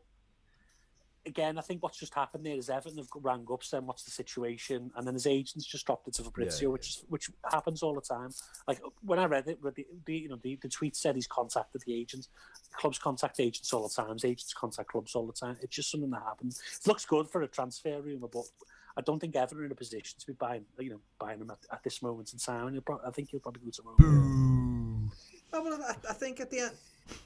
Again, I think what's just happened there is Everton have rang up, saying what's the situation, and then his agents just dropped it to Fabrizio, Yeah, which is, which happens all the time. Like when I read it, the, the you know the, the tweet said he's contacted the agent, clubs contact agents all the time. Agents contact clubs all the time. It's just something that happens. It looks good for a transfer rumour, but I don't think Everton are in a position to be buying, you know, buying him at, at this moment in time. He'll I think he'll probably go to Rome. No, but I, I think at the end. [LAUGHS]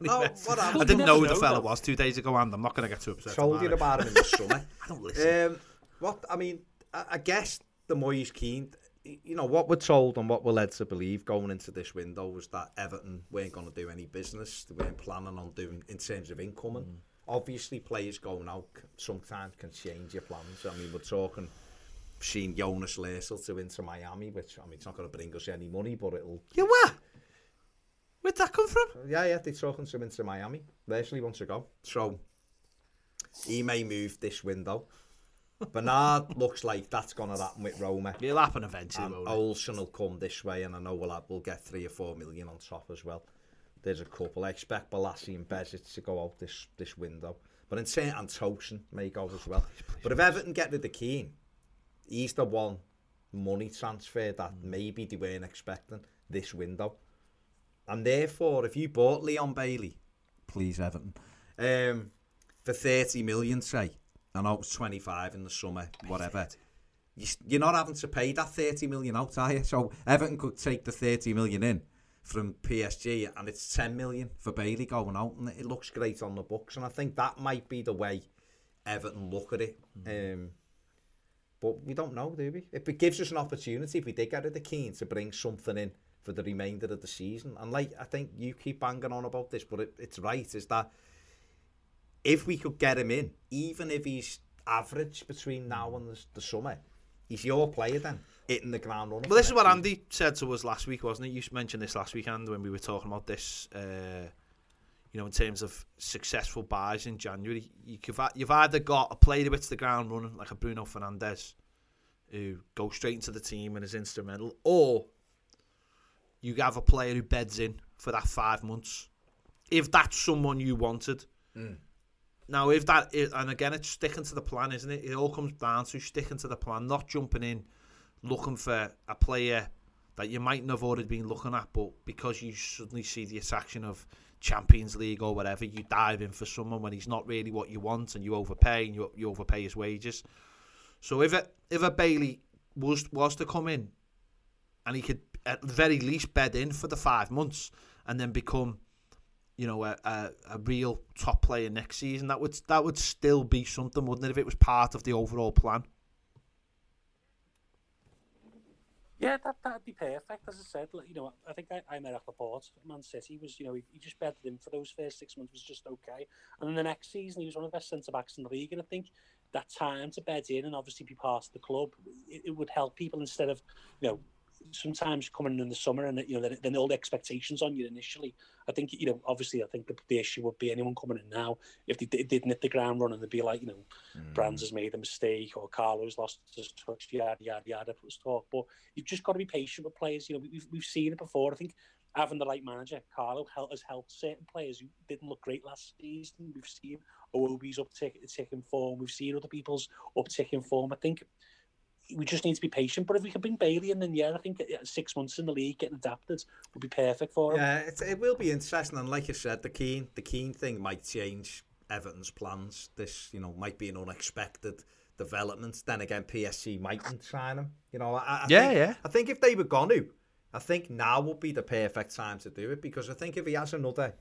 no, what I didn't know who the know, fella was two days ago, and I'm not going to get too upset. told about you about him in the [LAUGHS] summer. I don't listen. Um, what I mean, I, I guess the Moise Kean, you know, what we're told and what we're led to believe going into this window was that Everton weren't going to do any business. They weren't planning on doing in terms of income. And obviously, players going out sometimes can change your plans. I mean, we're talking. Seen Jonas Lössl to Inter Miami, which I mean, it's not going to bring us any money, but it'll. Yeah, where? Where'd that come from? Yeah, yeah, they're talking to him Inter Miami. Leslie wants to go. So he may move this window. Bernard [LAUGHS] looks like that's going to happen with Roma. It'll happen eventually, And? Olsen will come this way, and I know we'll, have, we'll get three or four million on top as well. There's a couple. I expect Bolasie and Besic to go out this this window. But in St. and Tosun may go as well. But if Everton get rid of Kean, he's the one money transfer that maybe they weren't expecting this window. And therefore, if you bought Leon Bailey, please Everton, um, for 30 million, say, I know it was 25 in the summer, whatever, you're not having to pay that 30 million out, are you? So Everton could take the 30 million in from PSG and it's 10 million for Bailey going out and it looks great on the books. And I think that might be the way Everton look at it. Um, But we don't know, do we? If it gives us an opportunity, if we did get rid of Kean, to bring something in for the remainder of the season. And like, I think you keep banging on about this, but it, it's right, is that if we could get him in, even if he's average between now and the, the summer, he's your player then, hitting the ground running. Well, this is what Andy said to us last week, wasn't it? You mentioned this last weekend when we were talking about this. Uh, you know, in terms of successful buys in January, you could, you've either got a player who hits the ground running, like a Bruno Fernandes, who goes straight into the team and is instrumental, or you have a player who beds in for that five months. If that's someone you wanted. Mm. Now, if that, is, and again, it's sticking to the plan, isn't it? It all comes down to sticking to the plan, not jumping in, looking for a player that you mightn't have already been looking at, but because you suddenly see the attraction of Champions League or whatever, you dive in for someone when he's not really what you want, and you overpay and you, you overpay his wages. So if a if a Bailey was was to come in, and he could at the very least bed in for the five months, and then become, you know, a, a, a real top player next season, that would that would still be something, wouldn't it? If it was part of the overall plan. Yeah, that that'd be perfect. As I said, you know, I think I, Aymeric Laporte at Man City. Was you know he, he just bedded in for those first six months was just okay, and then the next season he was one of the best centre backs in the league. And I think that time to bed in and obviously be part of the club, it, it would help people instead of you know sometimes coming in the summer and you know then, then all the expectations on you initially. I think you know obviously I think the, the issue would be anyone coming in now if they did, didn't hit the ground running, they'd be like you know mm. Brands has made a mistake or Carlo's lost his touch, yada yada yada. Talk, but you've just got to be patient with players. You know we've we've seen it before. I think having the right manager, Carlo, has helped certain players who didn't look great last season. We've seen Obi's uptick in form. We've seen other people's uptick in form. I think we just need to be patient. But if we can bring Bailey in, then yeah, I think uh, six months in the league getting adapted would be perfect for him. Yeah, it, it will be interesting. And like you said, the Kean, the Kean thing might change Everton's plans. This, you know, might be an unexpected development. Then again, PSG mightn't sign him. You know, I, I Yeah, think, yeah. I think if they were going to, I think now would be the perfect time to do it because I think if he has another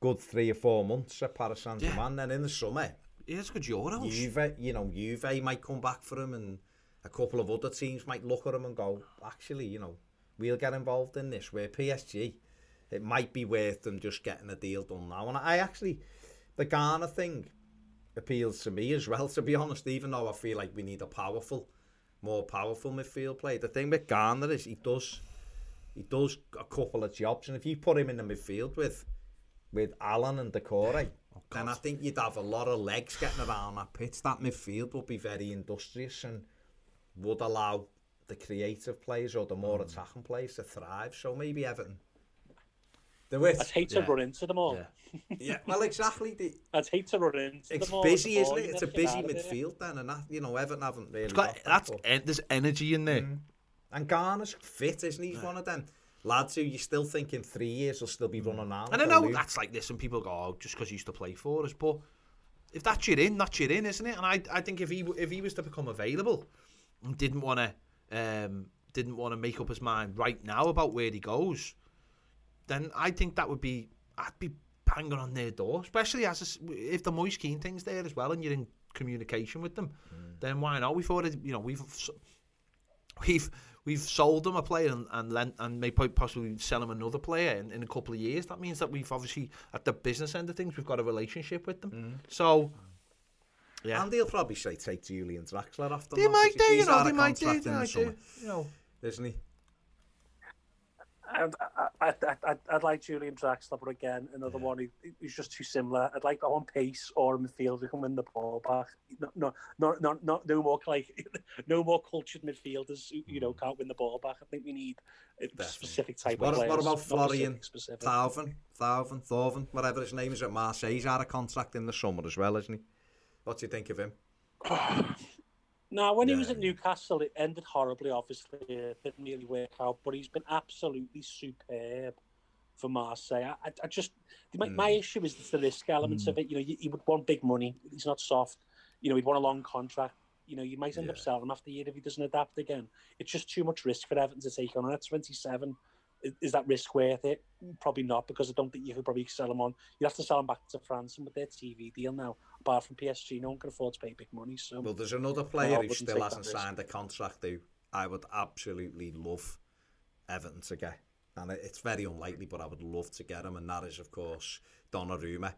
good three or four months at Paris Saint Germain, then in the summer, Yeah, it's good Euros. Juve, you know, Juve might come back for him, and a couple of other teams might look at him and go, actually, you know, we'll get involved in this. Where PSG, it might be worth them just getting a deal done now. And I actually, the Gana thing appeals to me as well. [LAUGHS] To be honest, even though I feel like we need a powerful, more powerful midfield player, the thing with Gana is he does, he does a couple of jobs, and if you put him in the midfield with, with Allan and Doucouré. Oh, then I think you'd have a lot of legs getting around that pitch. That midfield would be very industrious and would allow the creative players or the more hmm. attacking players to thrive. So maybe Everton. Do it. I'd hate to Yeah. run into them all. Yeah. [LAUGHS] Yeah, well, exactly. The, I'd hate to run into it's them all. busy, with isn't it? It's a you never get busy out of it. midfield then, and that you know Everton haven't really It's got, got that, that's en- there's energy in there. Hmm. And Gana's fit, isn't he? He's one of them lads who you still think in three years will still be hmm. running around. And I like a know that's like this, and people go, "Oh, just because he used to play for us." But if that's your in, that's your in, isn't it? And I, I think if he, if he was to become available, and didn't want to, um, didn't want to make up his mind right now about where he goes, then I think that would be, I'd be banging on their door, especially as a if the Moise Kean thing's there as well, and you're in communication with them. Then why not? We've already, you know, we've we've we've sold them a player and and, lent, and may possibly sell them another player in, in a couple of years. That means that we've obviously at the business end of things we've got a relationship with them. So yeah, And they'll probably say take Julian Draxler off them. they now, might 'cause do, you he's know, out they might do, contract they might do, you know. Isn't he? I'd, I'd, I'd, I'd, I'd like Julian Draxler, but again, another one who, who's just too similar. I'd like that on pace or a midfielder who can win the ball back. No, no, no, no, no, no more like [LAUGHS] no more cultured midfielders who you know mm. can't win the ball back. I think we need a specific type What, of players. what about Florian specific, specific. Thauvin, Thauvin, Thorvin, whatever his name is at Marseille? He's out of contract in the summer as well, isn't he? What do you think of him? [SIGHS] Now, when he was at Newcastle, it ended horribly. Obviously, it didn't really work out. But he's been absolutely superb for Marseille. I, I, I just my, my hmm. issue is the risk elements of hmm. it. You know, you would want big money. He's not soft. You know, he'd want a long contract. You know, you might end up selling him after a year if he doesn't adapt again. It's just too much risk for Everton to take on. And At 27, is that risk worth it? Probably not, because I don't think you could probably sell them on. You'd have to sell them back to France, and with their TV deal now, apart from PSG, no one can afford to pay big money. So, well, there's another player who still hasn't signed a contract who I would absolutely love Everton to get, and it's very unlikely, but I would love to get him, and that is, of course, Donnarumma,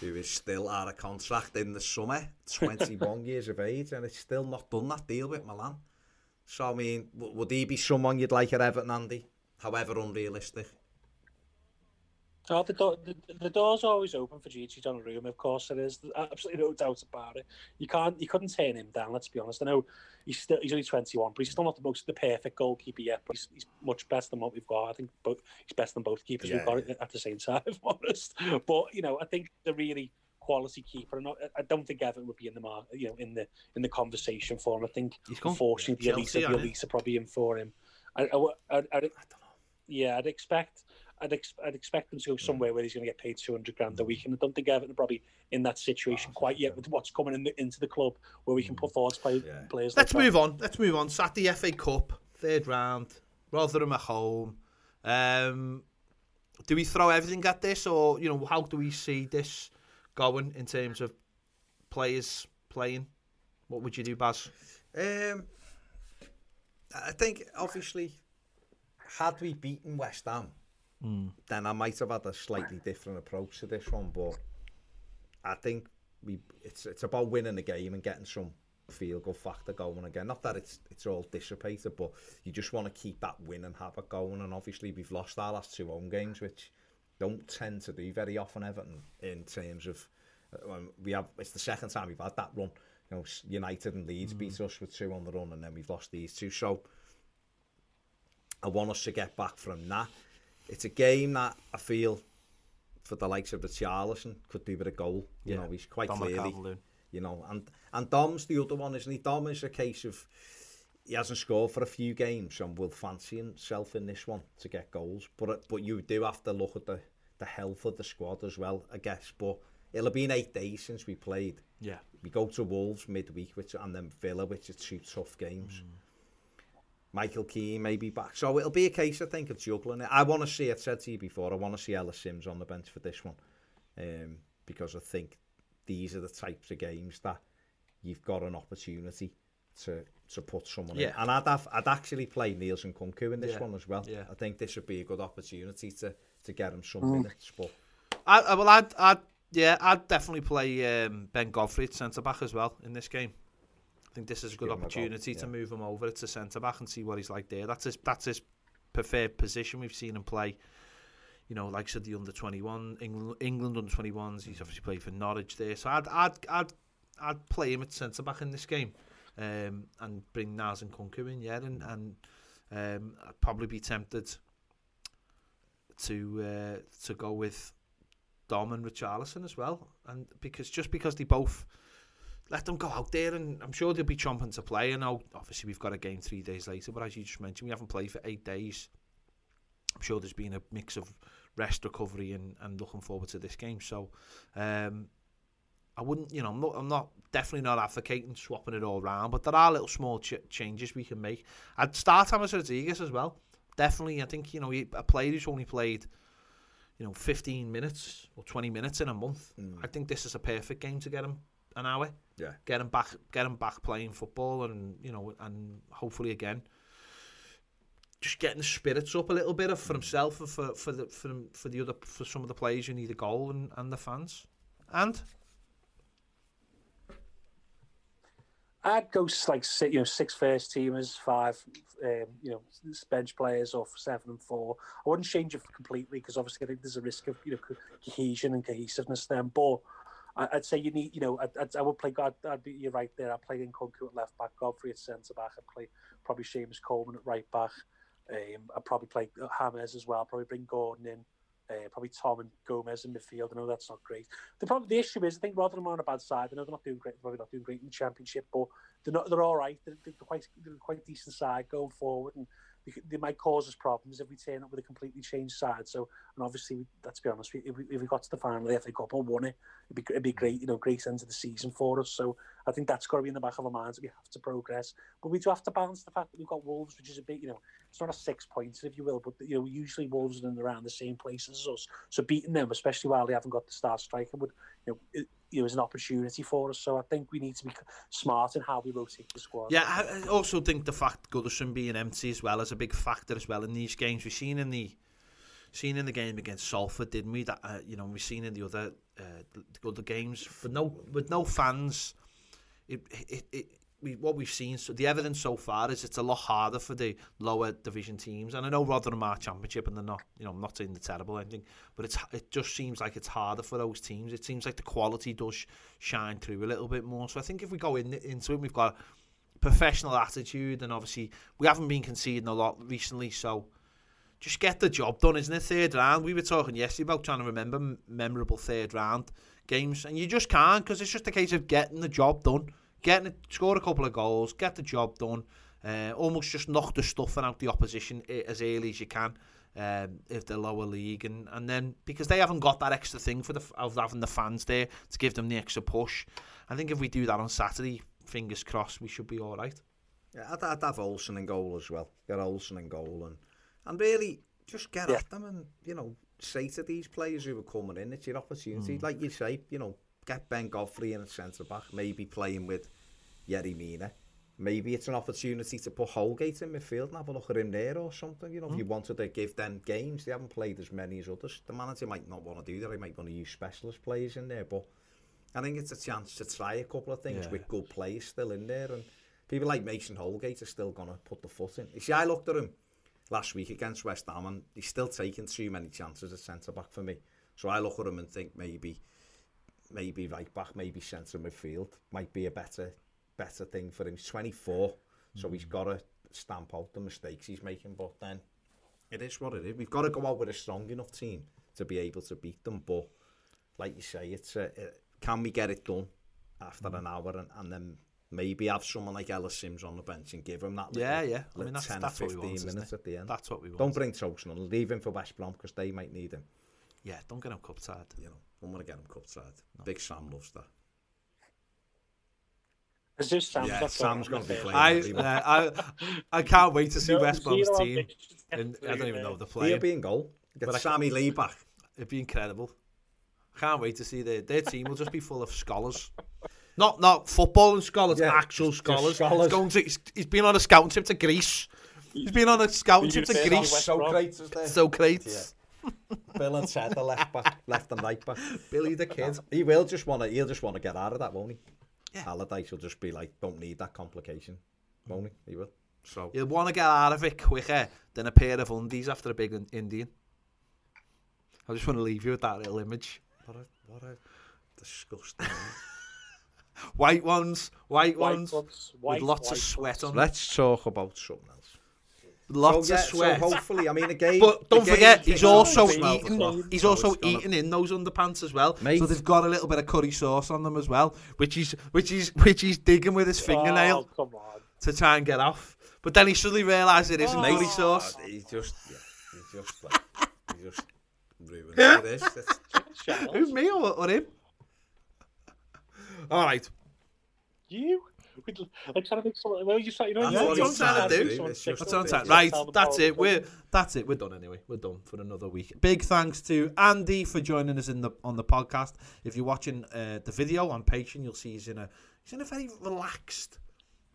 who is still out of contract in the summer, [LAUGHS] 21 years of age, and it's still not done that deal with Milan. So, I mean, would he be someone you'd like at Everton, Andy? However unrealistic. Oh, the, door, the, the door's always open for Gigi Donnarumma. Of course, it is. Absolutely no doubt about it. You can't, you couldn't turn him down. Let's be honest. I know he's still, he's only 21, but he's still not the most the perfect goalkeeper yet. But he's, he's much better than what we've got. I think both he's better than both keepers yeah, we've got yeah. at the same time. [LAUGHS] If I'm honest, but you know, I think the really quality keeper. And I don't think Everton would be in the mar- you know, in the in the conversation for him. I think unfortunately the Elise, the Elise are probably in for him. I, I, I, I, I yeah, I'd expect I'd, ex- I'd expect them to go somewhere where he's going to get paid 200 grand a week. And I don't think Everton are probably in that situation quite yet with what's coming in the, into the club where we can put forward play, yeah. players. Let's like move on. Let's move on. Saturday FA Cup, third round, Rotherham at home. Um, do we throw everything at this or, you know, how do we see this going in terms of players playing? What would you do, Baz? Um, I think, obviously had we beaten West Ham, mm. then I might have had a slightly different approach to this one. But I think we it's it's about winning the game and getting some feel good factor going again. Not that it's it's all dissipated, but you just want to keep that win and have it going. And obviously we've lost our last two home games, which don't tend to do very often Everton in terms of uh, we have it's the second time we've had that run. You know, United and Leeds mm. beat us with two on the run, and then we've lost these two. So I want us to get back from that. It's a game that I feel for the likes of the Charleston could do with a goal. You yeah. know, he's quite Dom clearly. You know, and and Dom's the other one, isn't he? Dom is a case of he hasn't scored for a few games and will fancy himself in this one to get goals. But uh, but you do have to look at the the health of the squad as well, I guess. But it'll have been eight days since we played. Yeah. We go to Wolves midweek, which and then Villa, which are two tough games. Mm. Michael Keane may be back. So it'll be a case, I think, of juggling it. I want to see, I've said to you before, I want to see Ellis Sims on the bench for this one. Um, because I think these are the types of games that you've got an opportunity to to put someone yeah. in. And I'd, have, I'd actually play Nielsen Kunku in this yeah. one as well. Yeah. I think this would be a good opportunity to, to get him some Mm. But... I, well, I'd, I'd, yeah, I'd definitely play um, Ben Godfrey at centre-back as well in this game. Think this is a good opportunity to move him over to centre back and see what he's like there. That's his that's his preferred position. We've seen him play. You know, like I said, the under twenty one England, England under twenty ones. He's obviously played for Norwich there, so I'd I'd I'd, I'd play him at centre back in this game, um, and bring Niels Nkounkou in, yeah, and and um, I'd probably be tempted to uh, to go with Dom and Richarlison as well, and because just because they both let them go out there and I'm sure they'll be chomping to play. And now, obviously, we've got a game three days later, but as you just mentioned, we haven't played for eight days. I'm sure there's been a mix of rest, recovery, and, and looking forward to this game. So, um, I wouldn't, you know, I'm not, I'm not definitely not advocating swapping it all around, but there are little small ch- changes we can make. I'd start James Rodriguez as well. Definitely, I think, you know, a player who's only played, you know, 15 minutes or 20 minutes in a month. Mm. I think this is a perfect game to get him an hour. Yeah. Get him back get him back playing football and you know and hopefully again just getting the spirits up a little bit for himself and for for the for, for the other for some of the players who need a goal and, and the fans. And I'd go like six, you know six first teamers, five um, you know bench players, or seven and four. I wouldn't change it completely because obviously I think there's a risk of you know cohesion and cohesiveness then. But I'd say you need, you know, I'd, I would play. God, I'd be, you're right there. I'd play Nkounkou at left back, Godfrey at centre back. I'd play probably Seamus Coleman at right back. Um, I'd probably play James as well. Probably bring Gordon in. Uh, probably Tom and Gomes in midfield. I know that's not great. The problem, the issue is, I think Rotherham are on a bad side. I know they're not doing great. They're probably not doing great in the championship, but they're not. They're all right. They're, they're quite. They're quite decent side going forward, and they might cause us problems if we turn up with a completely changed side. So, and obviously, let's be honest, if we, if we got to the final of the FA Cup and won it, it'd be, it'd be great, you know, great end of the season for us. So, I think that's got to be in the back of our minds. We have to progress, but we do have to balance the fact that we've got Wolves, which is a bit you know, it's not a six points, if you will, but you know, usually Wolves are in around the same places as us. So beating them, especially while they haven't got the star striker, would you know, it, it was an opportunity for us. So I think we need to be smart in how we rotate the squad. Yeah, I also think the fact Goodison being empty as well is a big factor as well in these games. We've seen in the seen in the game against Salford, didn't we? That uh, you know we've seen in the other uh, the other games for no with no fans. It, it, it, we, what we've seen, so the evidence so far is it's a lot harder for the lower division teams. And I know Rotherham are championship and they're not, you know, I'm not saying the terrible anything, but it's it just seems like it's harder for those teams. It seems like the quality does shine through a little bit more. So I think if we go in into it, we've got professional attitude, and obviously we haven't been conceding a lot recently, so just get the job done, isn't it? Third round. We were talking yesterday about trying to remember memorable third round games, and you just can't because it's just a case of getting the job done, getting it, score a couple of goals, get the job done, uh, almost just knock the stuffing out the opposition as early as you can. Um, if they're lower league and, and then because they haven't got that extra thing for the of having the fans there to give them the extra push, I think if we do that on Saturday, fingers crossed, we should be all right. Yeah, I'd, I'd have Olsen in goal as well. Get Olsen in goal and and really just get Yeah. at them and you know say to these players who are coming in, it's your opportunity. Like you say, you know, get Ben Godfrey in at centre back, maybe playing with Yerry Mina. Maybe it's an opportunity to put Holgate in midfield and have a look at him there or something. You know, mm. if hmm. you wanted to give them games, they haven't played as many as others. The manager might not want to do that. He might want to use specialist players in there, but I think it's a chance to try a couple of things yeah. with good players still in there. And people like Mason Holgate are still going to put the foot in. You see, I looked at him last week against West Ham and he's still taking too many chances at centre-back for me. So I look at him and think maybe, maybe right back, maybe centre midfield might be a better better thing for him. He's 24, so he's hmm. got to stamp out the mistakes he's making. But then it is what it is. We've got to go out with a strong enough team to be able to beat them. But like you say, it's a, it, can we get it done after hmm. an hour and, and then maybe have someone like Ellis Simms on the bench and give him that little, Yeah, yeah. I mean, that's, 10 that's what we 15 want, minutes at the end. That's what we want. Don't bring Tosun on. Leave him for West Brom because they might need him. Yeah, don't get him cup tied. You know, don't want to get him cut side. Big Sam loves that. Is this Sam's Yeah, Sam's going gonna be playing. I, uh, I I can't wait to see No, West Brom's team. ambitions And I don't even know if there. they're He'll be in goal. Get But I Sammy Lee back. It'd be incredible. Can't wait to see their their team will just be full of scholars. Not not football and scholars, Yeah, actual scholars. scholars. He's, going to, he's, he's been on a scouting trip to Greece. He's been on a scouting trip to Greece. West So Brom. great is there. So great. Yeah. Bill and Ted, the left back, left and right back. [LAUGHS] Billy the kid. He will just want to. He'll just want to get out of that, won't he? yeah. Allardyce will just be like, don't need that complication. Mm. Won't he? He will. So. You'll want to get out of it quicker eh, than a pair of undies after a big Indian. I just want to leave you with that little image. What a, what a disgusting [LAUGHS] White ones, white, white ones, ones white, with lots white of sweat ones. on. Let's talk about something else. Lots so, yeah, of sweat. So hopefully, I mean, again. But don't game forget, he's also at 12 eating. He's so also it's gonna- eating in those underpants as well. Mate. So they've got a little bit of curry sauce on them as well, which he's which he's which he's digging with his oh, fingernail Oh, come on. to try and get off. But then he suddenly realises it isn't Oh. curry Mate, sauce. He just, yeah, he just, like, he just ruined it. It is. It's, Shallow. Who me or, or him? All right. You? We'd- I'm trying to make someone. Well, you. You know, That's what know, he's trying to do. That's a on bit- time. yeah. Right, that's it. the We're that's it. We're done anyway. We're done for another week. Big thanks to Andy for joining us in the on the podcast. If you're watching uh, the video on Patreon, you'll see he's in a he's in a very relaxed.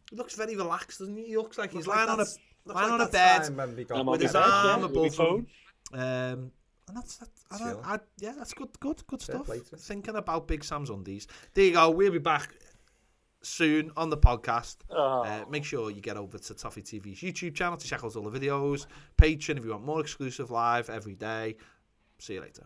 He looks very relaxed, doesn't he? He looks like he's Looks like lying on a lying like on a bed. time when we got- with his bed, arm yeah, above him. Um, and that's that. I, don't- I, yeah, that's good, good, good Fair stuff. play to him. Thinking about Big Sam's undies. There you go. We'll be back soon on the podcast. Oh. Uh, make sure you get over to Toffee TV's YouTube channel to check out all the videos. Patreon if you want more exclusive live every day. See you later.